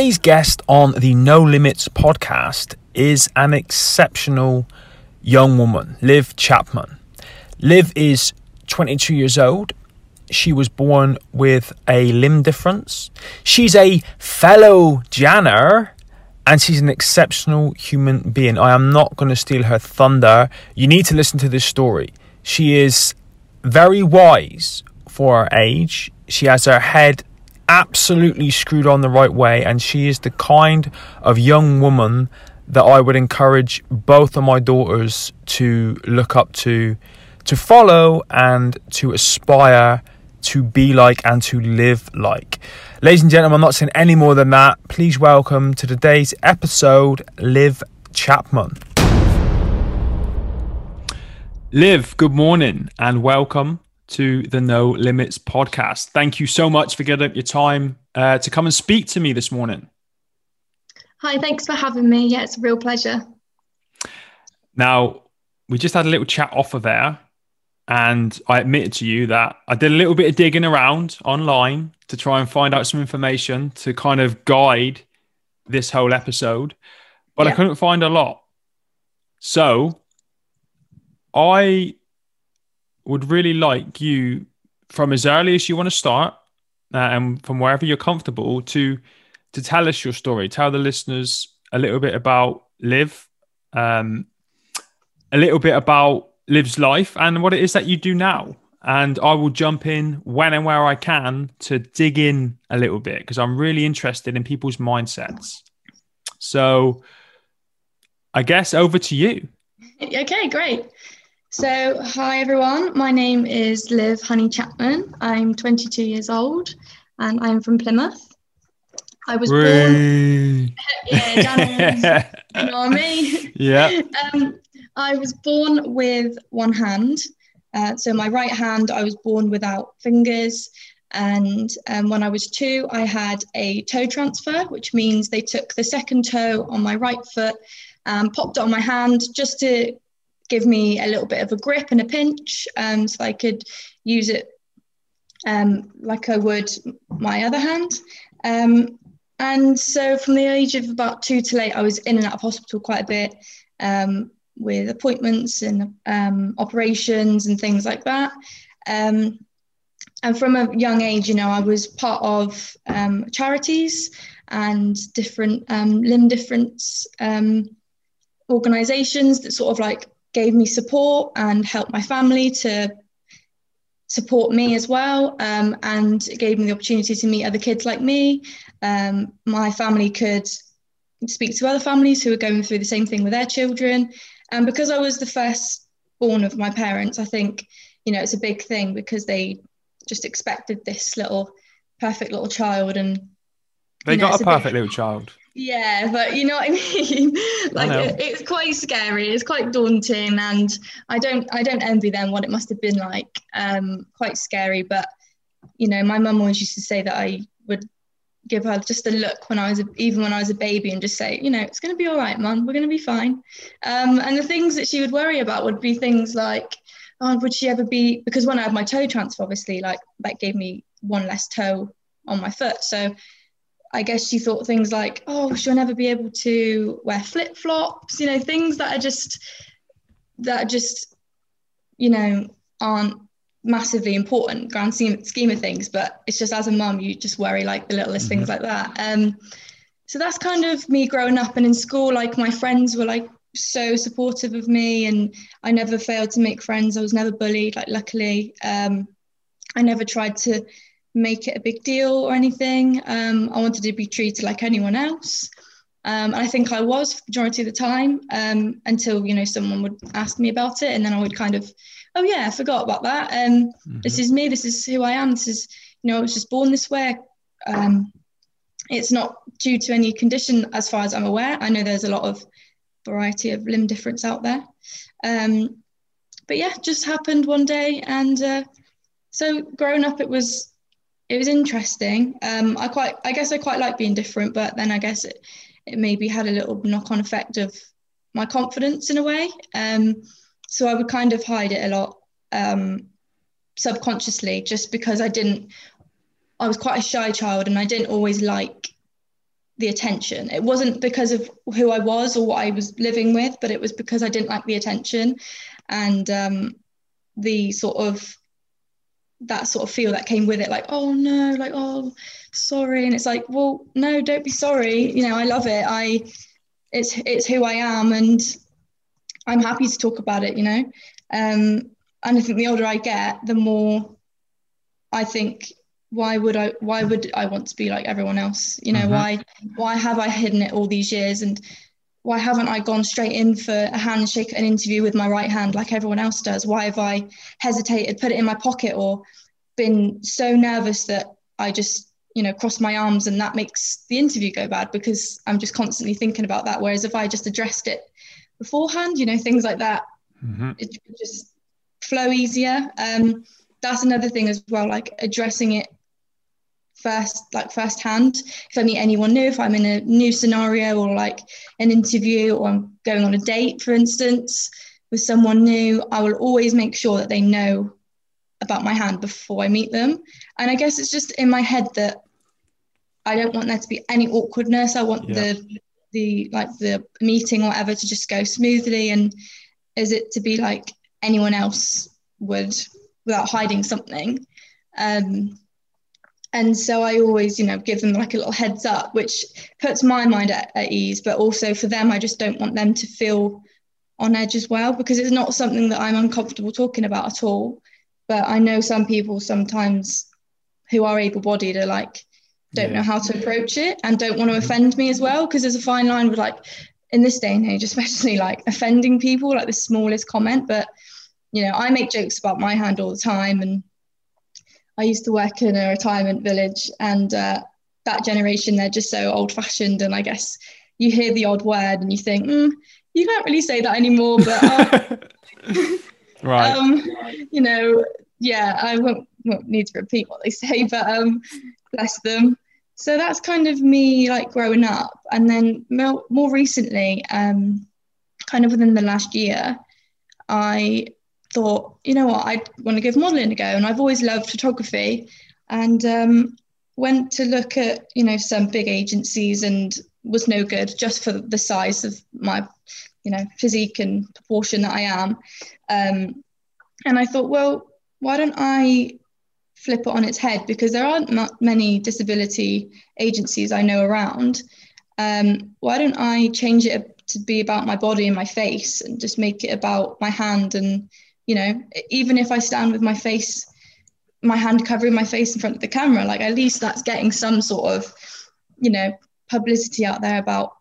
Today's guest on the No Limits podcast is an exceptional young woman, Liv Chapman. Liv is 22 years old. She was born with a limb difference. She's a fellow Janner and she's an exceptional human being. I am not going to steal her thunder. You need to listen to this story. She is very wise for her age. She has her head absolutely screwed on the right way, and she is the kind of young woman that I would encourage both of my daughters to look up to, to follow, and to aspire to be like and to live like. Ladies and gentlemen, I'm not saying any more than that. Please welcome to today's episode, Liv Chapman. Liv, good morning and welcome to the No Limits podcast. Thank you so much for getting up your time uh, to come and speak to me this morning. Hi, thanks for having me. Yeah, it's a real pleasure. Now, we just had a little chat off of there, and I admitted to you that I did a little bit of digging around online to try and find out some information to kind of guide this whole episode, but yeah. I couldn't find a lot. So, I would really like you from as early as you want to start uh, and from wherever you're comfortable to to tell us your story. Tell the listeners a little bit about Liv um, a little bit about Liv's life and what it is that you do now. And i will jump in when and where i can to dig in a little bit because i'm really interested in people's mindsets. So i guess over to you. Okay great so, hi everyone. My name is Liv Honey Chapman. I'm 22 years old and I'm from Plymouth. I was born. yeah, you know what I mean? Yeah. Um, I was born with one hand. Uh, so, my right hand, I was born without fingers. And um, when I was two, I had a toe transfer, which means they took the second toe on my right foot and popped it on my hand just to give me a little bit of a grip and a pinch um, so I could use it um, like I would my other hand. Um, and so from the age of about two to eight, I was in and out of hospital quite a bit um, with appointments and um, operations and things like that. Um, and from a young age, you know, I was part of charities and different limb difference organizations that sort of like gave me support and helped my family to support me as well. Um, and it gave me the opportunity to meet other kids like me. Um, my family could speak to other families who were going through the same thing with their children. And because I was the first born of my parents, I think, you know, it's a big thing because they just expected this little perfect little child and they got know, a perfect bit, little child yeah, but you know what I mean. like it, it's quite scary. It's quite daunting, and I don't I don't envy them what it must have been like. Um, quite scary, but you know, my mum always used to say that I would give her just a look when I was a, even when I was a baby and just say, you know, it's going to be all right, mum. We're going to be fine. Um, and the things that she would worry about would be things like, oh, would she ever be? Because when I had my toe transfer, obviously, like that gave me one less toe on my foot, so I guess she thought things like, oh, she'll never be able to wear flip flops, you know, things that are just, that are just, you know, aren't massively important, grand scheme, scheme of things. But it's just as a mum, you just worry like the littlest mm-hmm. things like that. Um, so that's kind of me growing up. And in school, like my friends were like so supportive of me and I never failed to make friends. I was never bullied, like, luckily. Um, I never tried to make it a big deal or anything. Um, I wanted to be treated like anyone else. Um, and I think I was for the majority of the time um, until, you know, someone would ask me about it. And then I would kind of, oh, yeah, I forgot about that. Um, mm-hmm. This is me. This is who I am. This is, you know, I was just born this way. Um, it's not due to any condition as far as I'm aware. I know there's a lot of variety of limb difference out there. Um, but yeah, just happened one day. And uh, so growing up, it was it was interesting. Um, I quite, I guess I quite like being different, but then I guess it, it maybe had a little knock-on effect of my confidence in a way. Um, so I would kind of hide it a lot um, subconsciously, just because I didn't. I was quite a shy child, and I didn't always like the attention. It wasn't because of who I was or what I was living with, but it was because I didn't like the attention and um, the sort of that sort of feel that came with it like oh no like oh sorry. And it's like well no don't be sorry. You know i love it. I it's it's who i am and i'm happy to talk about it you know? Um and i think the older i get the more i think why would i why would i want to be like everyone else? You know mm-hmm. why why have i hidden it all these years? And why haven't I gone straight in for a handshake, an interview with my right hand like everyone else does? Why have I hesitated, put it in my pocket, or been so nervous that I just, you know, cross my arms and that makes the interview go bad because I'm just constantly thinking about that. Whereas if I just addressed it beforehand, you know, things like that, mm-hmm. it just flow easier. Um, that's another thing as well, like addressing it first like firsthand. If i meet anyone new if i'm in a new scenario or like an interview or i'm going on a date for instance with someone new i will always make sure that they know about my hand before i meet them. And i guess it's just in my head that i don't want there to be any awkwardness. I want yeah. the the like the meeting or whatever to just go smoothly. And is it to be like anyone else would without hiding something? Um and so I always, you know, give them like a little heads up, which puts my mind at, at, ease. But also for them, I just don't want them to feel on edge as well, because it's not something that I'm uncomfortable talking about at all. But I know some people sometimes who are able bodied are like, don't know how to approach it and don't want to mm-hmm. offend me as well. Because there's a fine line with like, in this day and age, especially like offending people, like the smallest comment. But, you know, I make jokes about my hand all the time and I used to work in a retirement village, and uh, that generation they're just so old fashioned. And I guess you hear the odd word and you think, mm, you can't really say that anymore. But uh, right, um, you know, yeah, I won't, won't, need to repeat what they say, but um, bless them. So that's kind of me like growing up, and then more, more recently, um, kind of within the last year, I thought, you know what, I want to give modeling a go. And I've always loved photography and um, went to look at, you know, some big agencies and was no good just for the size of my, you know, physique and proportion that I am. Um, and I thought, well, why don't I flip it on its head? Because there aren't many disability agencies I know around. Um, why don't I change it to be about my body and my face and just make it about my hand and you know, even if I stand with my face, my hand covering my face in front of the camera, like at least that's getting some sort of, you know, publicity out there about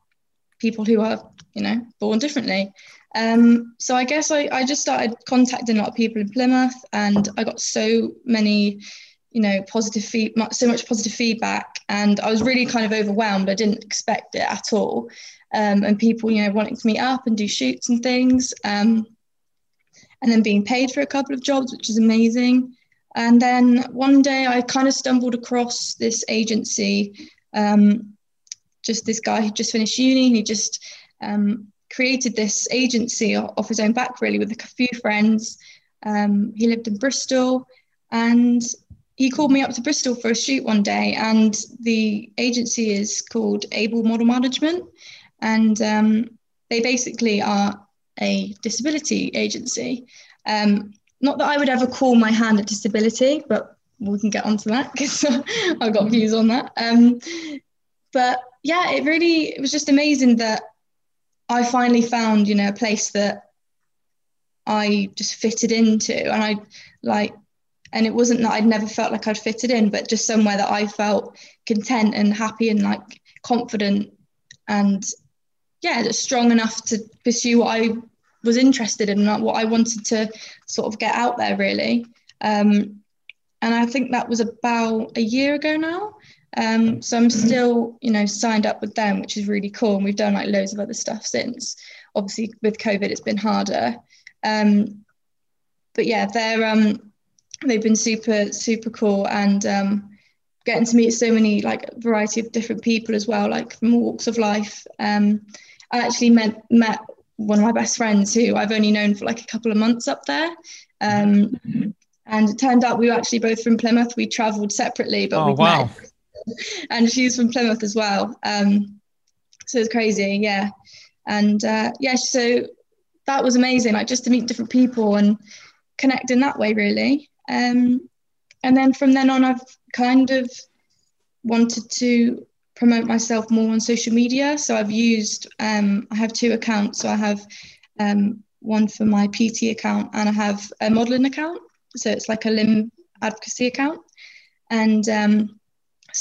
people who are, you know, born differently. Um, so I guess I, I just started contacting a lot of people in Plymouth and I got so many, you know, positive feed, so much positive feedback. And I was really kind of overwhelmed. I didn't expect it at all. Um, and people, you know, wanting to meet up and do shoots and things. Um, and then being paid for a couple of jobs, which is amazing. And then one day I kind of stumbled across this agency, um, just this guy who just finished uni. and He just um, created this agency off his own back, really, with a few friends. Um, he lived in Bristol and he called me up to Bristol for a shoot one day. And the agency is called Able Model Management. And um, they basically are a disability agency. Um, not that I would ever call my hand a disability, but we can get onto that because I've got views on that. Um, but yeah, it really it was just amazing that I finally found you know a place that I just fitted into, and I like, and it wasn't that I'd never felt like I'd fitted in, but just somewhere that I felt content and happy and like confident and yeah, just strong enough to pursue what I was interested in, what I wanted to sort of get out there, really. Um, and I think that was about a year ago now. Um, so I'm still, you know, signed up with them, which is really cool. And we've done like loads of other stuff since. Obviously, with COVID, it's been harder. Um, but yeah, they're um, they've been super super cool and um, getting to meet so many like variety of different people as well, like from all walks of life. Um, I actually met met one of my best friends who I've only known for like a couple of months up there. Um, and it turned out we were actually both from Plymouth. We travelled separately, but oh, we wow. met and she's from Plymouth as well. Um, so it's crazy, yeah. And uh, yeah, so that was amazing, like just to meet different people and connect in that way, really. Um, and then from then on, I've kind of wanted to promote myself more on social media. So I've used, um, I have two accounts. So I have um, one for my PT account and I have a modeling account. So it's like a limb advocacy account. And um,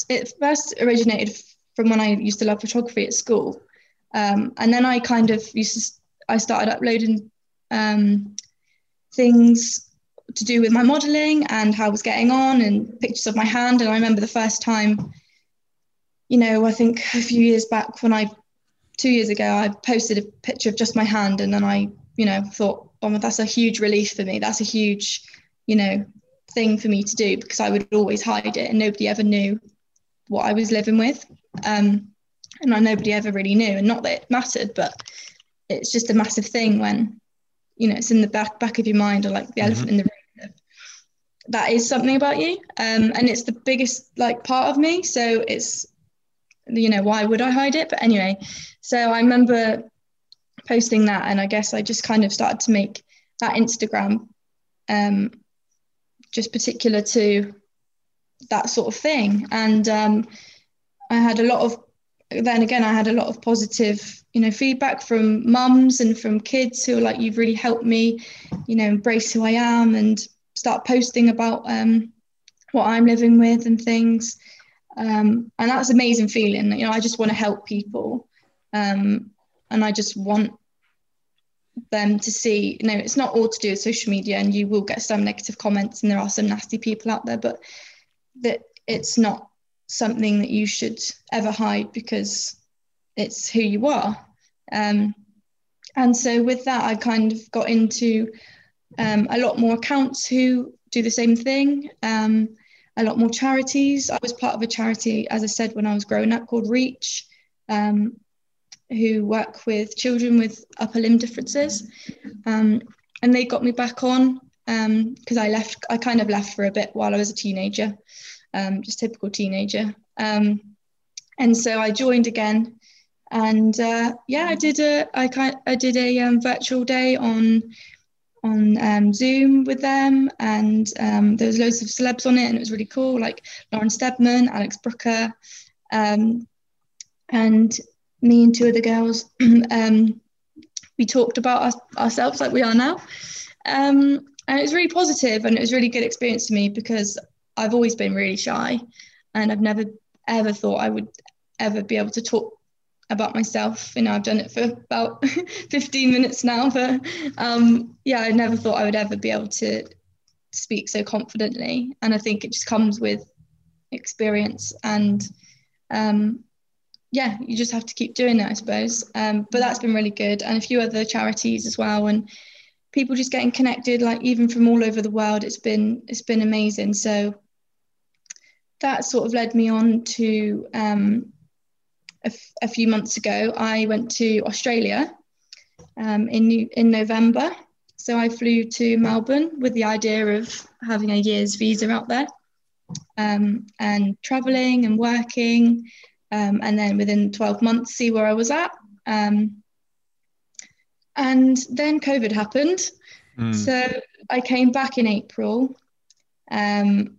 it first originated from when I used to love photography at school. Um, and then I kind of used to, I started uploading um, things to do with my modeling and how I was getting on and pictures of my hand. And I remember the first time, you know, I think a few years back when I, two years ago, I posted a picture of just my hand and then I, you know, thought, oh, that's a huge relief for me. That's a huge, you know, thing for me to do because I would always hide it and nobody ever knew what I was living with. Um, and I, nobody ever really knew. And not that it mattered, but it's just a massive thing when, you know, it's in the back back of your mind or like the mm-hmm. elephant in the room. That is something about you. Um, and it's the biggest like part of me. So it's, you know, why would I hide it? But anyway, so I remember posting that and I guess I just kind of started to make that Instagram um, just particular to that sort of thing. And um, I had a lot of, then again, I had a lot of positive, you know, feedback from mums and from kids who are like, you've really helped me, you know, embrace who I am and start posting about um, what I'm living with and things. Um, and that's amazing feeling. You know, I just want to help people. Um, and I just want them to see you know it's not all to do with social media and you will get some negative comments and there are some nasty people out there but that it's not something that you should ever hide because it's who you are um, and so with that i kind of got into um, a lot more accounts who do the same thing um, a lot more charities i was part of a charity as i said when i was growing up called reach um, who work with children with upper limb differences. Um, and they got me back on because um, I left, I kind of left for a bit while I was a teenager, um, just typical teenager. Um, and so I joined again. And uh, yeah, I did a, I kind, I did a virtual day on on um, Zoom with them, and um, there was loads of celebs on it, and it was really cool, like Lauren Steadman, Alex Brooker, um, and me and two other girls, um, we talked about our, ourselves like we are now. Um, and it was really positive and it was really good experience to me because I've always been really shy and I've never ever thought I would ever be able to talk about myself. You know, I've done it for about 15 minutes now, but um, yeah, I never thought I would ever be able to speak so confidently. And I think it just comes with experience and um, yeah, you just have to keep doing it, I suppose. Um, but that's been really good, and a few other charities as well, and people just getting connected, like even from all over the world. It's been it's been amazing. So that sort of led me on to um, a, f- a few months ago. I went to Australia um, in New- in November. So I flew to Melbourne with the idea of having a year's visa out there um, and traveling and working um, and then within 12 months see where I was at. Um, and then COVID happened. Mm. So I came back in April um,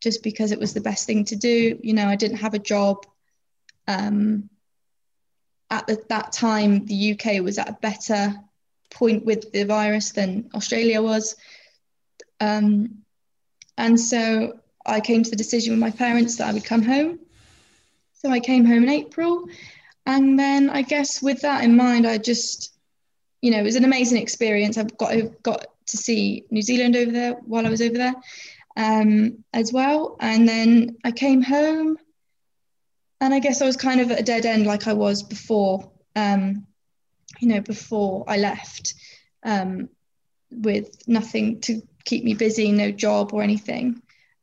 just because it was the best thing to do. You know, I didn't have a job. Um, at the, that time, the UK was at a better point with the virus than Australia was. Um, and so I came to the decision with my parents that I would come home. So I came home in April. And then I guess with that in mind, I just, you know, it was an amazing experience. I've got got to see New Zealand over there while I was over there um, as well. And then I came home and I guess I was kind of at a dead end like I was before, um, you know, before I left um, with nothing to keep me busy, no job or anything.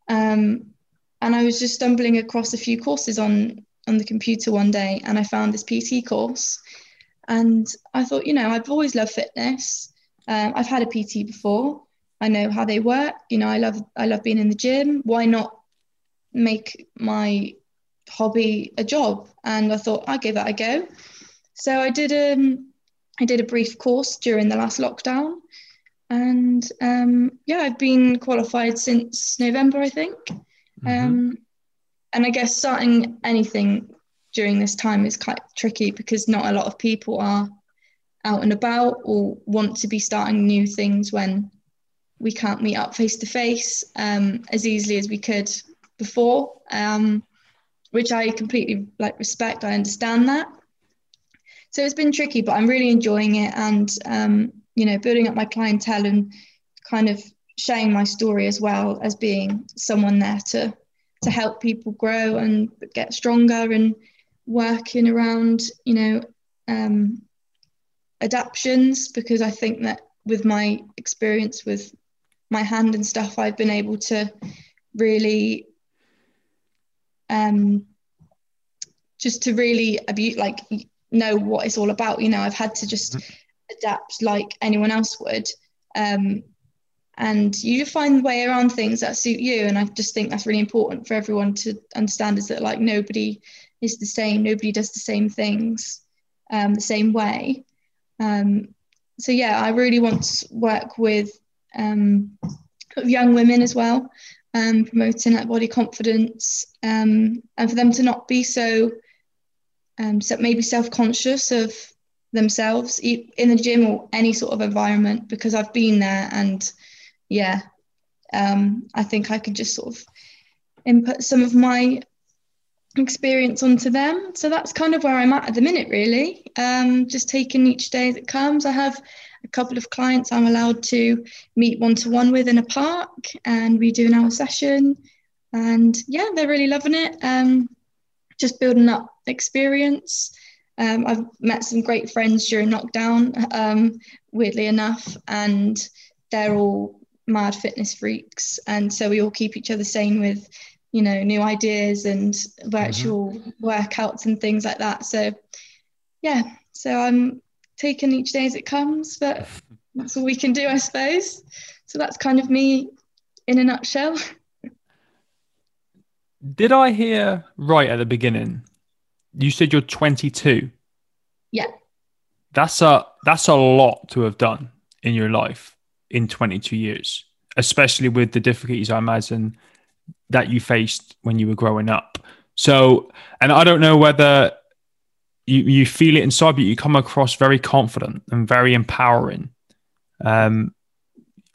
Um, and I was just stumbling across a few courses on on the computer one day and I found this PT course. And I thought, you know, I've always loved fitness. Um, I've had a PT before. I know how they work. You know, I love I love being in the gym. Why not make my hobby a job. And I thought I'd give that a go. So I did um I did a brief course during the last lockdown. And um, yeah, I've been qualified since November, I think. Mm-hmm. Um, and I guess starting anything during this time is quite tricky because not a lot of people are out and about or want to be starting new things when we can't meet up face to face as easily as we could before, um, which I completely like respect. I understand that. So it's been tricky, but I'm really enjoying it, and um, you know, building up my clientele and kind of sharing my story as well as being someone there to to help people grow and get stronger and working around, you know, um, adaptions because I think that with my experience with my hand and stuff, I've been able to really um, just to really abuse like know what it's all about. You know, I've had to just mm-hmm. adapt like anyone else would. Um, and you find the way around things that suit you. And I just think that's really important for everyone to understand is that like nobody is the same, nobody does the same things um, the same way. Um, so yeah, I really want to work with um, young women as well, um, promoting like body confidence, um, and for them to not be so, um, so maybe self-conscious of themselves in the gym or any sort of environment. Because I've been there, and yeah, um, I think I could just sort of input some of my experience onto them. So that's kind of where I'm at at the minute, really. Um, just taking each day that comes. I have a couple of clients I'm allowed to meet one to one with in a park, and we do an hour session. And yeah, they're really loving it. Um, just building up experience. Um, I've met some great friends during lockdown, um, weirdly enough, and they're all mad fitness freaks. And so we all keep each other sane with you know new ideas and virtual mm-hmm. workouts and things like that so yeah so i'm taking each day as it comes but that's all we can do i suppose. So that's kind of me in a nutshell. Did i hear right at the beginning? You said you're 22 yeah. That's a that's a lot to have done in your life in 22 years especially with the difficulties i imagine that you faced when you were growing up. So, and I don't know whether you, you feel it inside, but you come across very confident and very empowering. Um,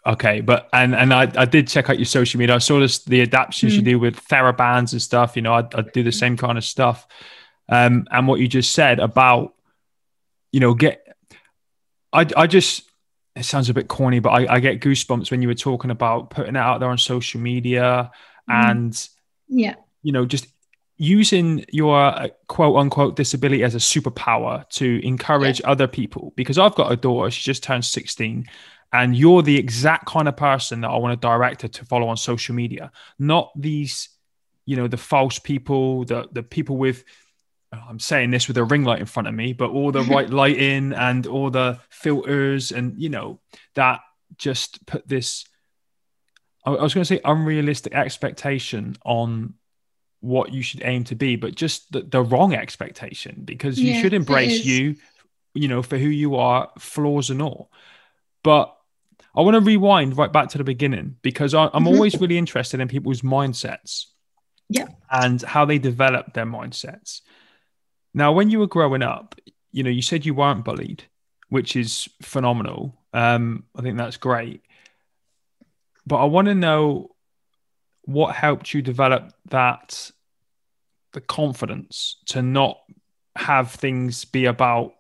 okay, but and and I, I did check out your social media. I saw this the adaptations mm. you do with TheraBands and stuff. You know, I, I do the same kind of stuff. Um, and what you just said about, you know, get, I I just it sounds a bit corny, but I, I get goosebumps when you were talking about putting it out there on social media Mm-hmm. and yeah you know just using your uh, quote unquote disability as a superpower to encourage yeah. other people because I've got a daughter, she just turned 16, and you're the exact kind of person that I want to direct her to follow on social media, not these, you know, the false people, the the people with I'm saying this with a ring light in front of me, but all the right lighting and all the filters and you know that just put this I was going to say unrealistic expectation on what you should aim to be, but just the, the wrong expectation because you should embrace you, you know, for who you are, flaws and all. But I want to rewind right back to the beginning because I, am mm-hmm. always really interested in people's mindsets. Yeah. And how they develop their mindsets. Now, when you were growing up, you know, you said you weren't bullied, which is phenomenal. Um, I think that's great but I want to know what helped you develop that the confidence to not have things be about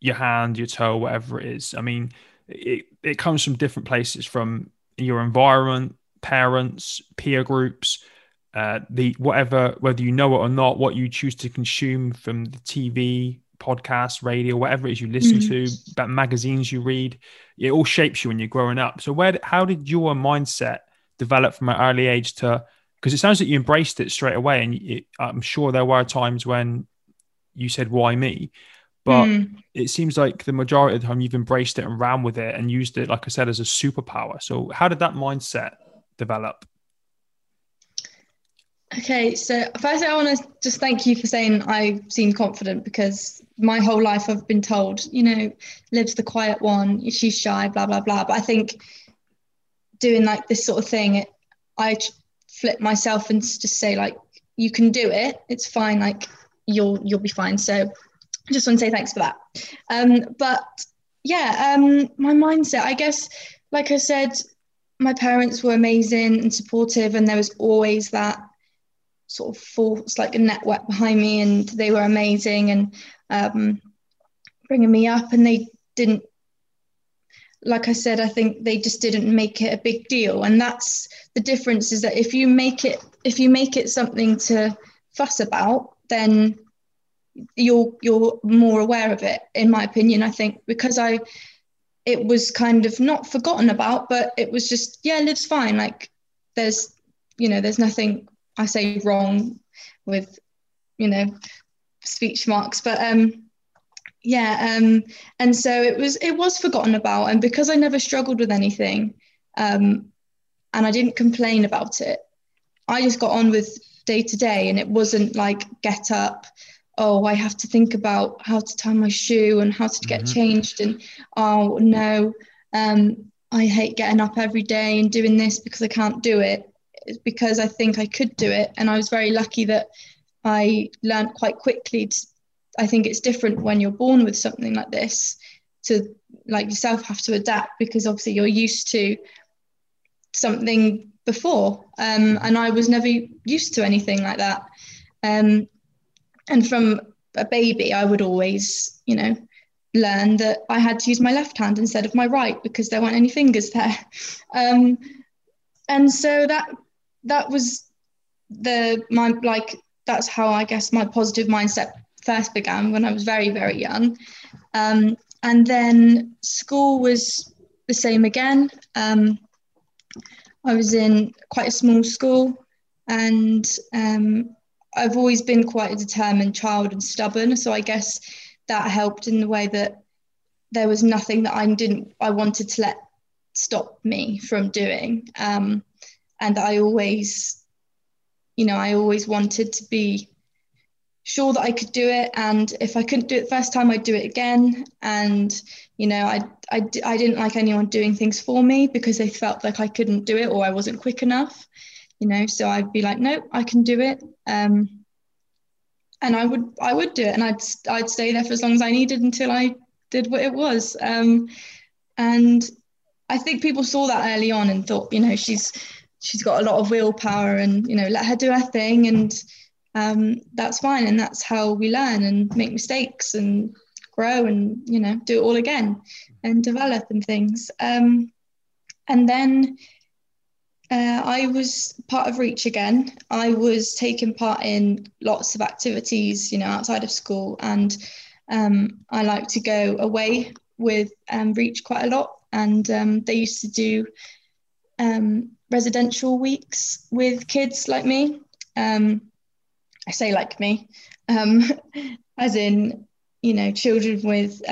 your hand, your toe, whatever it is. I mean, it, it comes from different places from your environment, parents, peer groups, uh, the whatever, whether you know it or not, what you choose to consume from the TV, podcasts, radio, whatever it is you listen mm. to, about magazines you read, it all shapes you when you're growing up. So where, how did your mindset develop from an early age to? Because it sounds like you embraced it straight away, and it, I'm sure there were times when you said, "Why me?" But mm. it seems like the majority of the time you've embraced it and ran with it and used it, like I said, as a superpower. So how did that mindset develop? Okay, so first I want to just thank you for saying I seem confident because my whole life I've been told, you know, Liv's the quiet one, she's shy, blah blah blah. But I think doing like this sort of thing, I flip myself and just say like, you can do it. It's fine. Like you'll you'll be fine. So I just want to say thanks for that. Um, but yeah, um, my mindset, I guess, like I said, my parents were amazing and supportive, and there was always that sort of force, like a network behind me, and they were amazing and um, bringing me up. And they didn't, like I said, I think they just didn't make it a big deal. And that's the difference is that if you make it, if you make it something to fuss about, then you're you're more aware of it in my opinion i think. Because i it was kind of not forgotten about but it was just yeah Liv's fine. Like there's you know there's nothing i say wrong with you know speech marks. But um yeah um and so it was it was forgotten about and because i never struggled with anything um and i didn't complain about it i just got on with day to day and it wasn't like get up oh, I have to think about how to tie my shoe and how to get mm-hmm. changed. And oh, no, um, I hate getting up every day and doing this because I can't do it. It's because I think I could do it. And I was very lucky that I learned quite quickly. To, I think it's different when you're born with something like this to like yourself have to adapt because obviously you're used to something before. Um, and I was never used to anything like that. Um, and from a baby, I would always, you know, learn that I had to use my left hand instead of my right because there weren't any fingers there. Um, and so that that was the my like that's how I guess my positive mindset first began when I was very very young. Um, and then school was the same again. Um, I was in quite a small school, and um, I've always been quite a determined child and stubborn. So I guess that helped in the way that there was nothing that I didn't I wanted to let stop me from doing. Um, and I always, you know, I always wanted to be sure that I could do it. And if I couldn't do it the first time, I'd do it again. And, you know, I, I, I didn't like anyone doing things for me because they felt like I couldn't do it or I wasn't quick enough you know so i'd be like nope i can do it um, and i would i would do it and i'd i'd stay there for as long as i needed until i did what it was um, and i think people saw that early on and thought you know she's she's got a lot of willpower and you know let her do her thing and um, that's fine and that's how we learn and make mistakes and grow and you know do it all again and develop and things um, and then uh, I was part of Reach again. I was taking part in lots of activities, you know, outside of school, and um, I like to go away with um, Reach quite a lot. And um, they used to do um, residential weeks with kids like me. Um, I say like me, um, as in, you know, children with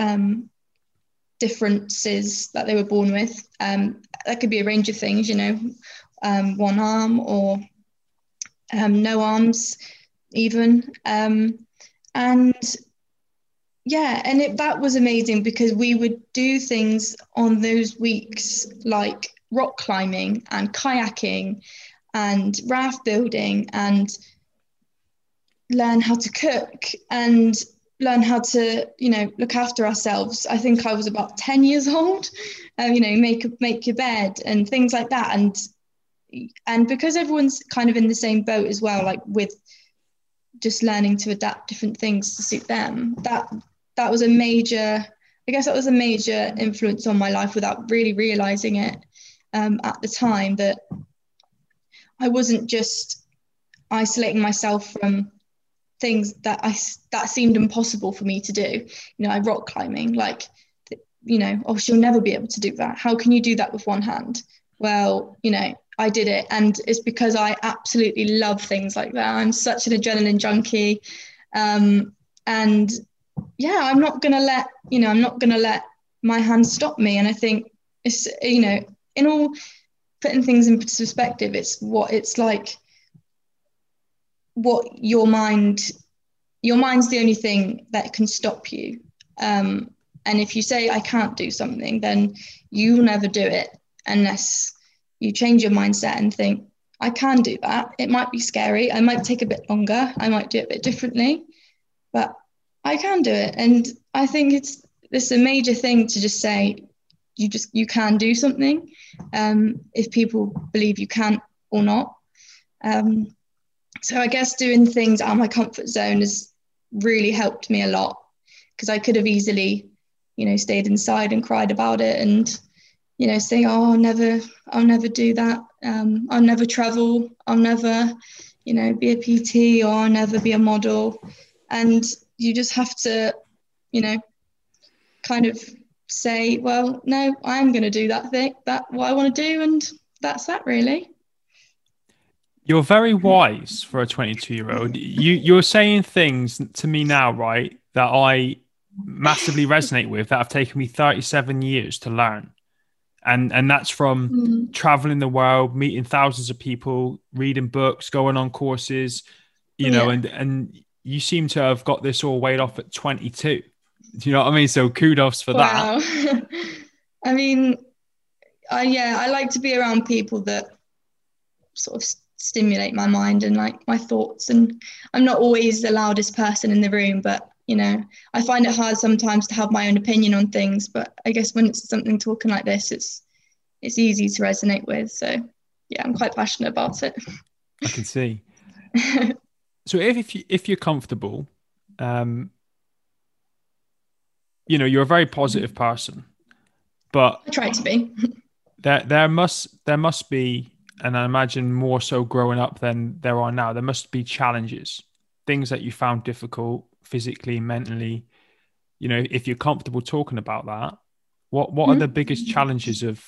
differences that they were born with. that could be a range of things, you know um, one arm or um, no arms, even. Um, and yeah, and it, that was amazing because we would do things on those weeks like rock climbing and kayaking and raft building and learn how to cook and learn how to you know look after ourselves. I think i was about 10 years old um, you know make make your bed and things like that. And and because everyone's kind of in the same boat as well like with just learning to adapt different things to suit them that that was a major i guess that was a major influence on my life without really realizing it um, at the time that i wasn't just isolating myself from things that i that seemed impossible for me to do you know i rock climbing like you know oh she'll never be able to do that how can you do that with one hand well you know I did it. And it's because I absolutely love things like that. I'm such an adrenaline junkie. Um, and yeah, I'm not to let, you know, I'm not to let my hand stop me. And I think it's, you know, in all putting things in perspective, it's what it's like what your mind your mind's the only thing that can stop you. Um, and if you say i can't do something then you'll never do it unless you change your mindset and think i can do that. It might be scary. I might take a bit longer. I might do it a bit differently but i can do it. And i think it's it's a major thing to just say you just you can do something um, if people believe you can or not. Um, so I guess doing things out of my comfort zone has really helped me a lot because I could have easily, you know, stayed inside and cried about it and, you know, say, oh, I'll never, I'll never do that. Um, I'll never travel. I'll never, you know, be a PT or I'll never be a model. And you just have to, you know, kind of say, well, no, I'm going to do that thing, that what I want to do, and that's that really. You're very wise for a 22 year old. You you're saying things to me now, right, that I massively resonate with that have taken me 37 years to learn. And and that's from mm. traveling the world, meeting thousands of people, reading books, going on courses, you know, yeah. and and you seem to have got this all weighed off at 22. Do you know what I mean? So kudos for wow. that. I mean, uh, yeah, I like to be around people that sort of stimulate my mind and like my thoughts. And I'm not always the loudest person in the room, but you know, I find it hard sometimes to have my own opinion on things. But I guess when it's something talking like this, it's it's easy to resonate with. So yeah, I'm quite passionate about it. I can see. so if if, you, if you're comfortable, um, you know, you're a very positive person, but I try to be. there there must there must be and I imagine more so growing up than there are now, there must be challenges, things that you found difficult physically, mentally. You know, if you're comfortable talking about that, what what mm-hmm. are the biggest challenges of?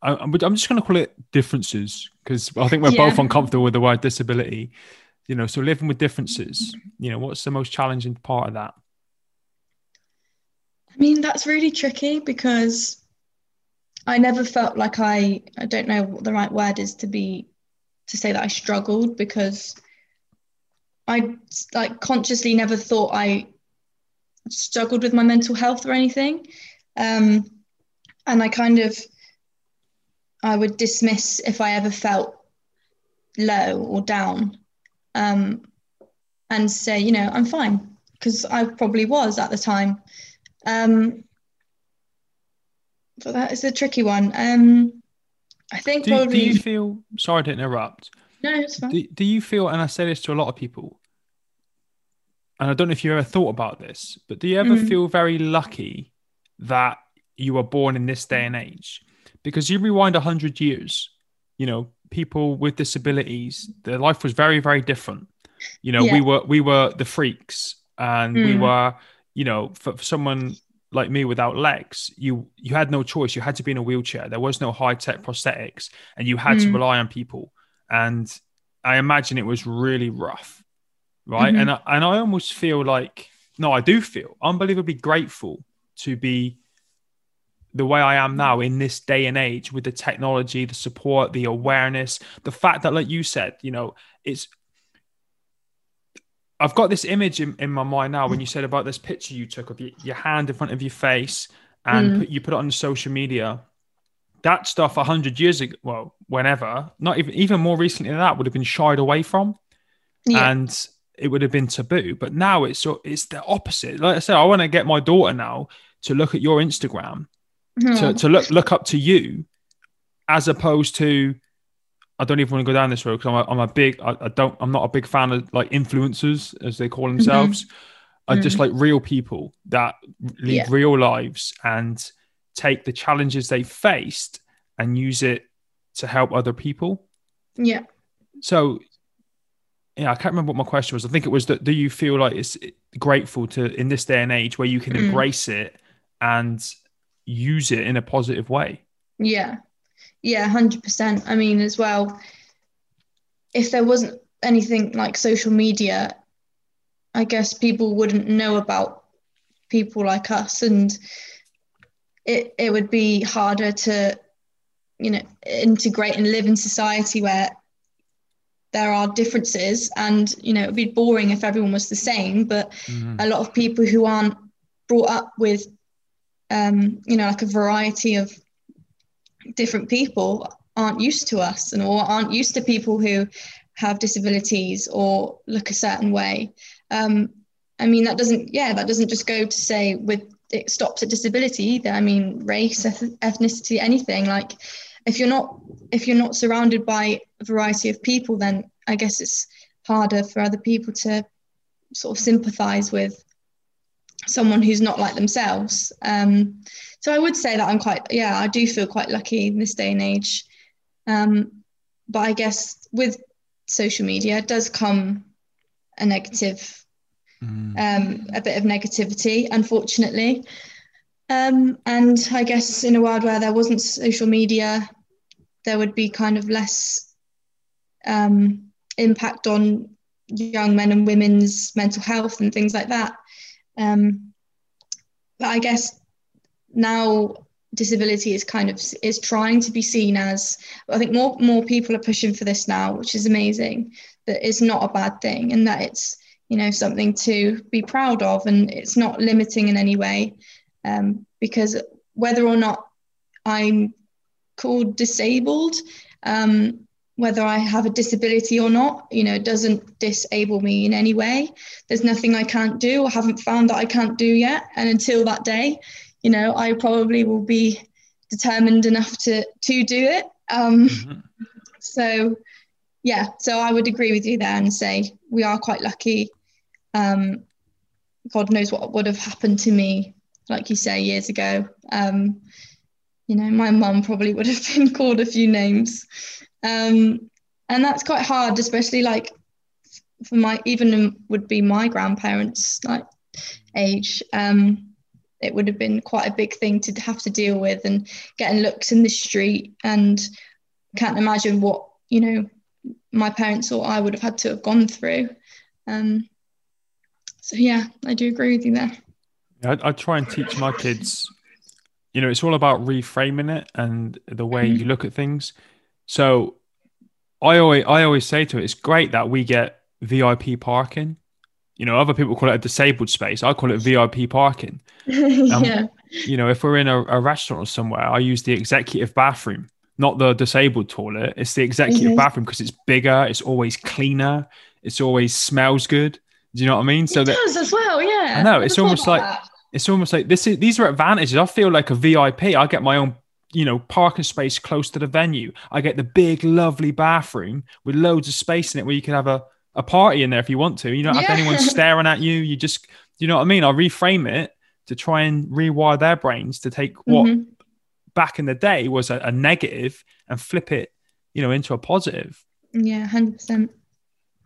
I, am just going to call it differences because I think we're yeah. both uncomfortable with the word disability. You know, so living with differences. You know, what's the most challenging part of that? I mean, that's really tricky because I never felt like I I don't know what the right word is to be to say that I struggled because I like consciously never thought I struggled with my mental health or anything. Um, and I kind of I would dismiss if I ever felt low or down um, and say, you know, I'm fine because I probably was at the time. Um, but that is a tricky one. Um, I think do, probably. Do you feel? Sorry to interrupt. No, it's fine. Do, do you feel? And I say this to a lot of people, and I don't know if you ever thought about this, but do you ever mm. feel very lucky that you were born in this day and age? Because you rewind hundred years, you know, people with disabilities, their life was very, very different. You know, yeah. we were we were the freaks, and mm. we were, you know, for, for someone like me without legs, you you had no choice. You had to be in a wheelchair. There was no high tech prosthetics, and you had mm. to rely on people. And I imagine it was really rough, right? Mm-hmm. And I, and I almost feel like no, I do feel unbelievably grateful to be the way I am now in this day and age with the technology, the support, the awareness, the fact that, like you said, you know, it's I've got this image in, in my mind now when you said about this picture you took of your, your hand in front of your face and mm. put, you put it on social media. That stuff a hundred years ago, well, whenever, not even even more recently than that, would have been shied away from, yeah. and it would have been taboo. But now it's so it's the opposite. Like I said, I want to get my daughter now to look at your Instagram, mm-hmm. to to look look up to you, as opposed to I don't even want to go down this road because I'm a, I'm a big I, I, don't I'm not a big fan of like influencers as they call mm-hmm. themselves. Mm-hmm. I mm-hmm. just like real people that lead yeah. real lives and take the challenges they faced and use it to help other people. Yeah. So yeah, I can't remember what my question was. I think it was that do you feel like it's grateful to in this day and age where you can mm. embrace it and use it in a positive way? Yeah. Yeah, 100%. I mean, as well, if there wasn't anything like social media, I guess people wouldn't know about people like us and it, it would be harder to, you know, integrate and live in society where there are differences and you know it'd be boring if everyone was the same but mm-hmm. a lot of people who aren't brought up with um, you know like a variety of different people aren't used to us and or aren't used to people who have disabilities or look a certain way. Um, i mean that doesn't yeah that doesn't just go to say with it stops at disability either. I mean race ethnicity anything. Like if you're not if you're not surrounded by a variety of people then i guess it's harder for other people to sort of sympathize with someone who's not like themselves. Um, so i would say that i'm quite yeah i do feel quite lucky in this day and age um, but i guess with social media it does come a negative mm. um, a bit of negativity unfortunately um, and i guess in a world where there wasn't social media there would be kind of less um, impact on young men and women's mental health and things like that. Um, but I guess now disability is kind of is trying to be seen as I think more more people are pushing for this now, which is amazing. That it's not a bad thing and that it's you know something to be proud of and it's not limiting in any way um, because whether or not I'm called disabled. Um, whether I have a disability or not, you know, it doesn't disable me in any way. There's nothing I can't do or haven't found that I can't do yet. And until that day, you know, I probably will be determined enough to to do it. Um, mm-hmm. So, yeah, so I would agree with you there and say we are quite lucky. Um, God knows what would have happened to me, like you say, years ago. Um, you know, my mum probably would have been called a few names. Um, and that's quite hard, especially like for my, even would be my grandparents' like age. Um, it would have been quite a big thing to have to deal with and getting looks in the street. And can't imagine what, you know, my parents or I would have had to have gone through. Um, so yeah, I do agree with you there. I, I try and teach my kids you know, it's all about reframing it and the way you look at things. So I always I always say to it, it's great that we get VIP parking. You know, other people call it a disabled space. I call it VIP parking. yeah. you know, if we're in a, a, restaurant or somewhere, I use the executive bathroom, not the disabled toilet. It's the executive mm-hmm. bathroom because it's bigger, it's always cleaner, it's always smells good. Do you know what I mean? So it that, does as well, yeah. I know. It's almost like that it's almost like this is these are advantages. I feel like a VIP. I get my own, you know, parking space close to the venue. I get the big, lovely bathroom with loads of space in it where you can have a, a party in there if you want to. You don't yeah. have anyone staring at you. You just, you know what I mean? I reframe it to try and rewire their brains to take what mm-hmm. back in the day was a, a negative and flip it, you know, into a positive. Yeah, hundred percent.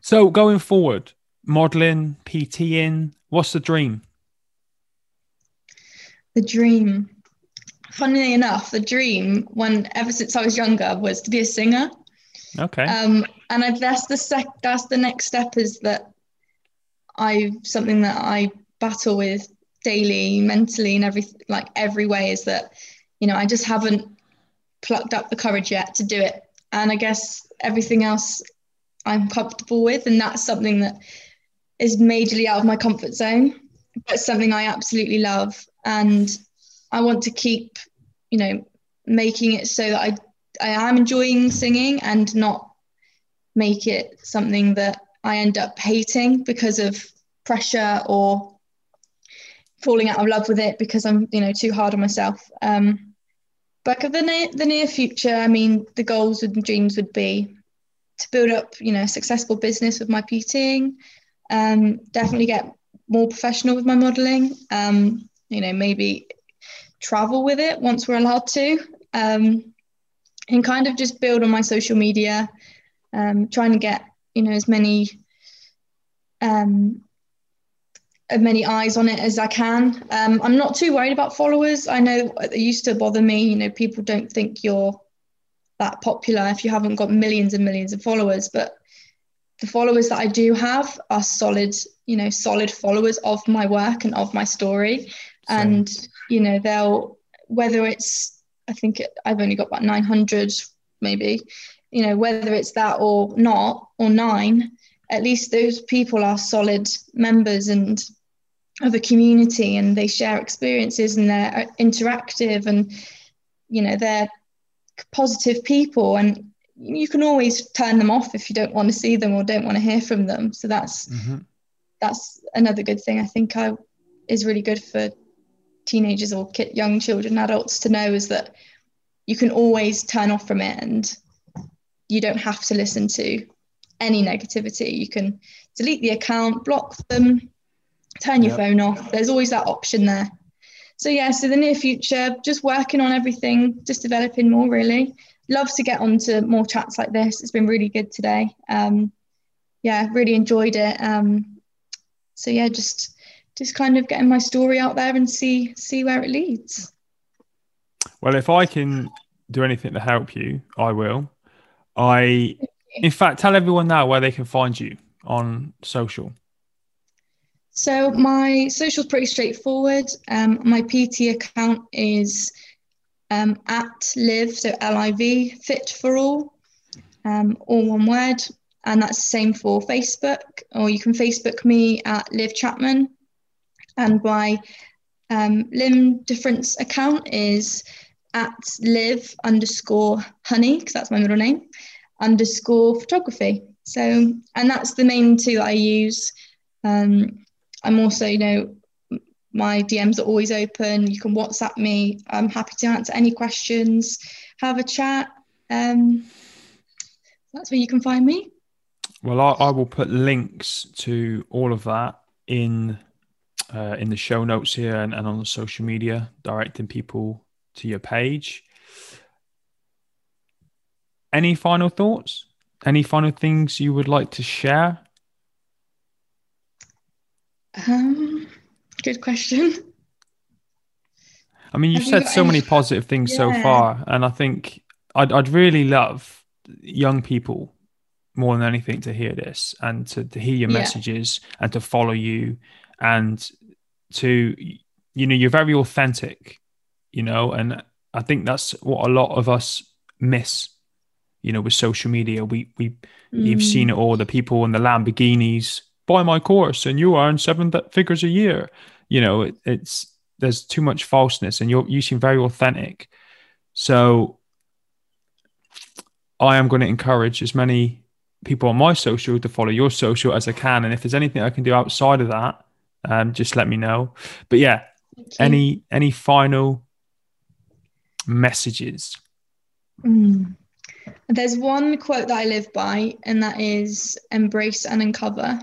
So going forward, modeling, PTing, what's the dream? the dream funnily enough the dream when ever since i was younger was to be a singer okay. Um and I, that's the sec that's the next step is that i something that i battle with daily mentally and every like every way is that you know i just haven't plucked up the courage yet to do it. And i guess everything else i'm comfortable with and that's something that is majorly out of my comfort zone but something i absolutely love. And I want to keep, you know, making it so that I I am enjoying singing and not make it something that I end up hating because of pressure or falling out of love with it because I'm you know too hard on myself. Um, but for the near, the near future, I mean, the goals and dreams would be to build up you know a successful business with my PTing, um, definitely get more professional with my modelling. Um, you know, maybe travel with it once we're allowed to, um, and kind of just build on my social media, um, trying to get you know as many um, as many eyes on it as I can. Um, I'm not too worried about followers. I know it used to bother me. You know, people don't think you're that popular if you haven't got millions and millions of followers, but the followers that I do have are solid, you know, solid followers of my work and of my story and you know they'll whether it's I think it, I've only got about 900 maybe you know, whether it's that or not, or nine, at least those people are solid members and of a community and they share experiences and they're interactive and you know they're positive people and you can always turn them off if you don't want to see them or don't want to hear from them so that's mm-hmm. that's another good thing i think I, is really good for teenagers or young children adults to know is that you can always turn off from it and you don't have to listen to any negativity. You can delete the account block them turn your yep. phone off. There's always that option there. So yeah so the near future just working on everything just developing more really. Love to get on to more chats like this. It's been really good today. Um yeah really enjoyed it. Um so yeah just just kind of getting my story out there and see see where it leads well if i can do anything to help you i will i in fact tell everyone now where they can find you on social so my social is pretty straightforward. Um, my PT account is um, at Liv, so L-I-V, fit for all, um, all one word. And that's the same for Facebook, or you can Facebook me at Liv Chapman. And my um, limb difference account is at Liv underscore honey, because that's my middle name, underscore photography. So, and that's the main two that I use. Um, I'm also, you know, my DMs are always open. You can WhatsApp me. I'm happy to answer any questions, have a chat. Um, that's where you can find me. Well, I, I will put links to all of that in uh, in the show notes here and, and on the social media, directing people to your page. Any final thoughts? Any final things you would like to share? Um, good question. I mean, you've said so any... many positive things yeah. so far, and I think I'd, I'd really love young people more than anything to hear this and to, to hear your yeah. messages and to follow you and to you know you're very authentic you know and i think that's what a lot of us miss you know with social media we we mm. you've seen it all the people in the lamborghinis buy my course and you earn seven figures a year. You know, it, it's there's too much falseness and you're you seem very authentic. So I am going to encourage as many people on my social to follow your social as I can. And if there's anything I can do outside of that, um, just let me know. But yeah, any any final messages? Mm. There's one quote that I live by, and that is embrace and uncover.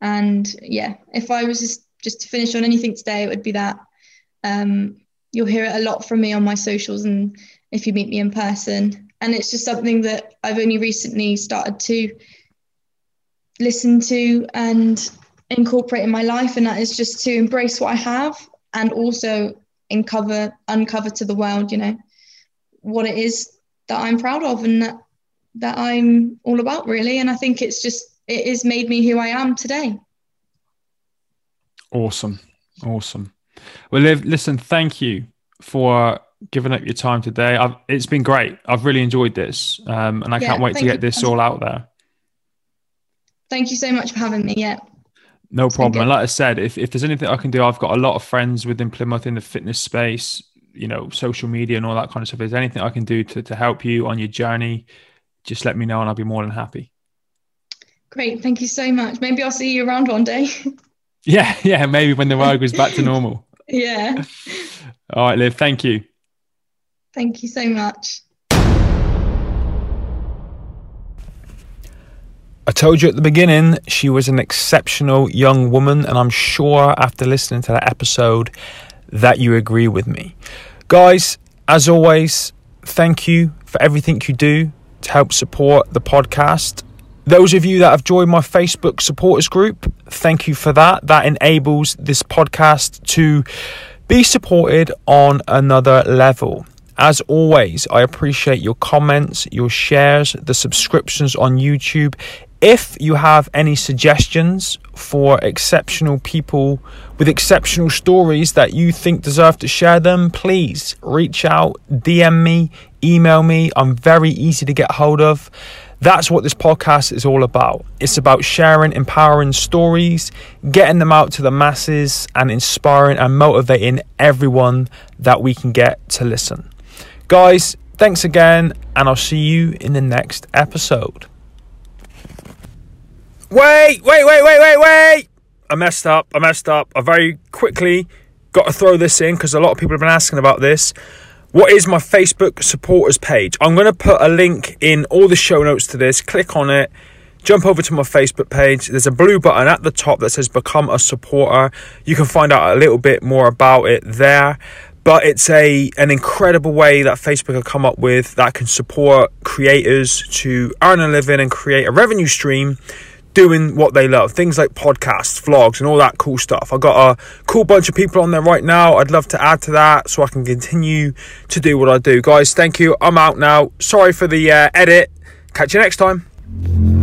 And yeah, if I was just, just to finish on anything today, it would be that. Um, you'll hear it a lot from me on my socials and if you meet me in person. And it's just something that I've only recently started to listen to and incorporate in my life. And that is just to embrace what I have and also uncover uncover to the world, you know, what it is that I'm proud of and that that I'm all about really. And I think it's just it has made me who I am today. Awesome. Awesome. Well, Liv, listen, thank you for giving up your time today. I've, it's been great. I've really enjoyed this. Um, and I yeah, can't wait to get this all out there. Thank you so much for having me. Yeah. No problem. And like I said, if, if there's anything I can do, I've got a lot of friends within Plymouth in the fitness space, you know, social media and all that kind of stuff. If there's anything I can do to, to help you on your journey, just let me know and I'll be more than happy. Great. Thank you so much. Maybe I'll see you around one day. yeah. Yeah. Maybe when the world goes back to normal. yeah. All right, Liv. Thank you. Thank you so much. I told you at the beginning she was an exceptional young woman, and I'm sure after listening to that episode that you agree with me. Guys, as always, thank you for everything you do to help support the podcast. Those of you that have joined my Facebook supporters group, thank you for that. That enables this podcast to be supported on another level. As always, I appreciate your comments, your shares, the subscriptions on YouTube. If you have any suggestions for exceptional people with exceptional stories that you think deserve to share them, please reach out, DM me, email me. I'm very easy to get hold of. That's what this podcast is all about. It's about sharing empowering stories, getting them out to the masses, and inspiring and motivating everyone that we can get to listen. Guys, thanks again, and I'll see you in the next episode. Wait, wait, wait, wait, wait, wait! I messed up. I messed up. I very quickly got to throw this in because a lot of people have been asking about this. What is my Facebook supporters page? I'm going to put a link in all the show notes to this. Click on it. Jump over to my Facebook page. There's a blue button at the top that says Become a Supporter. You can find out a little bit more about it there. But it's a an incredible way that Facebook have come up with that can support creators to earn a living and create a revenue stream doing what they love. Things like podcasts, vlogs, and all that cool stuff. I've got a cool bunch of people on there right now. I'd love to add to that so I can continue to do what I do. Guys, thank you. I'm out now. Sorry for the uh, edit. Catch you next time.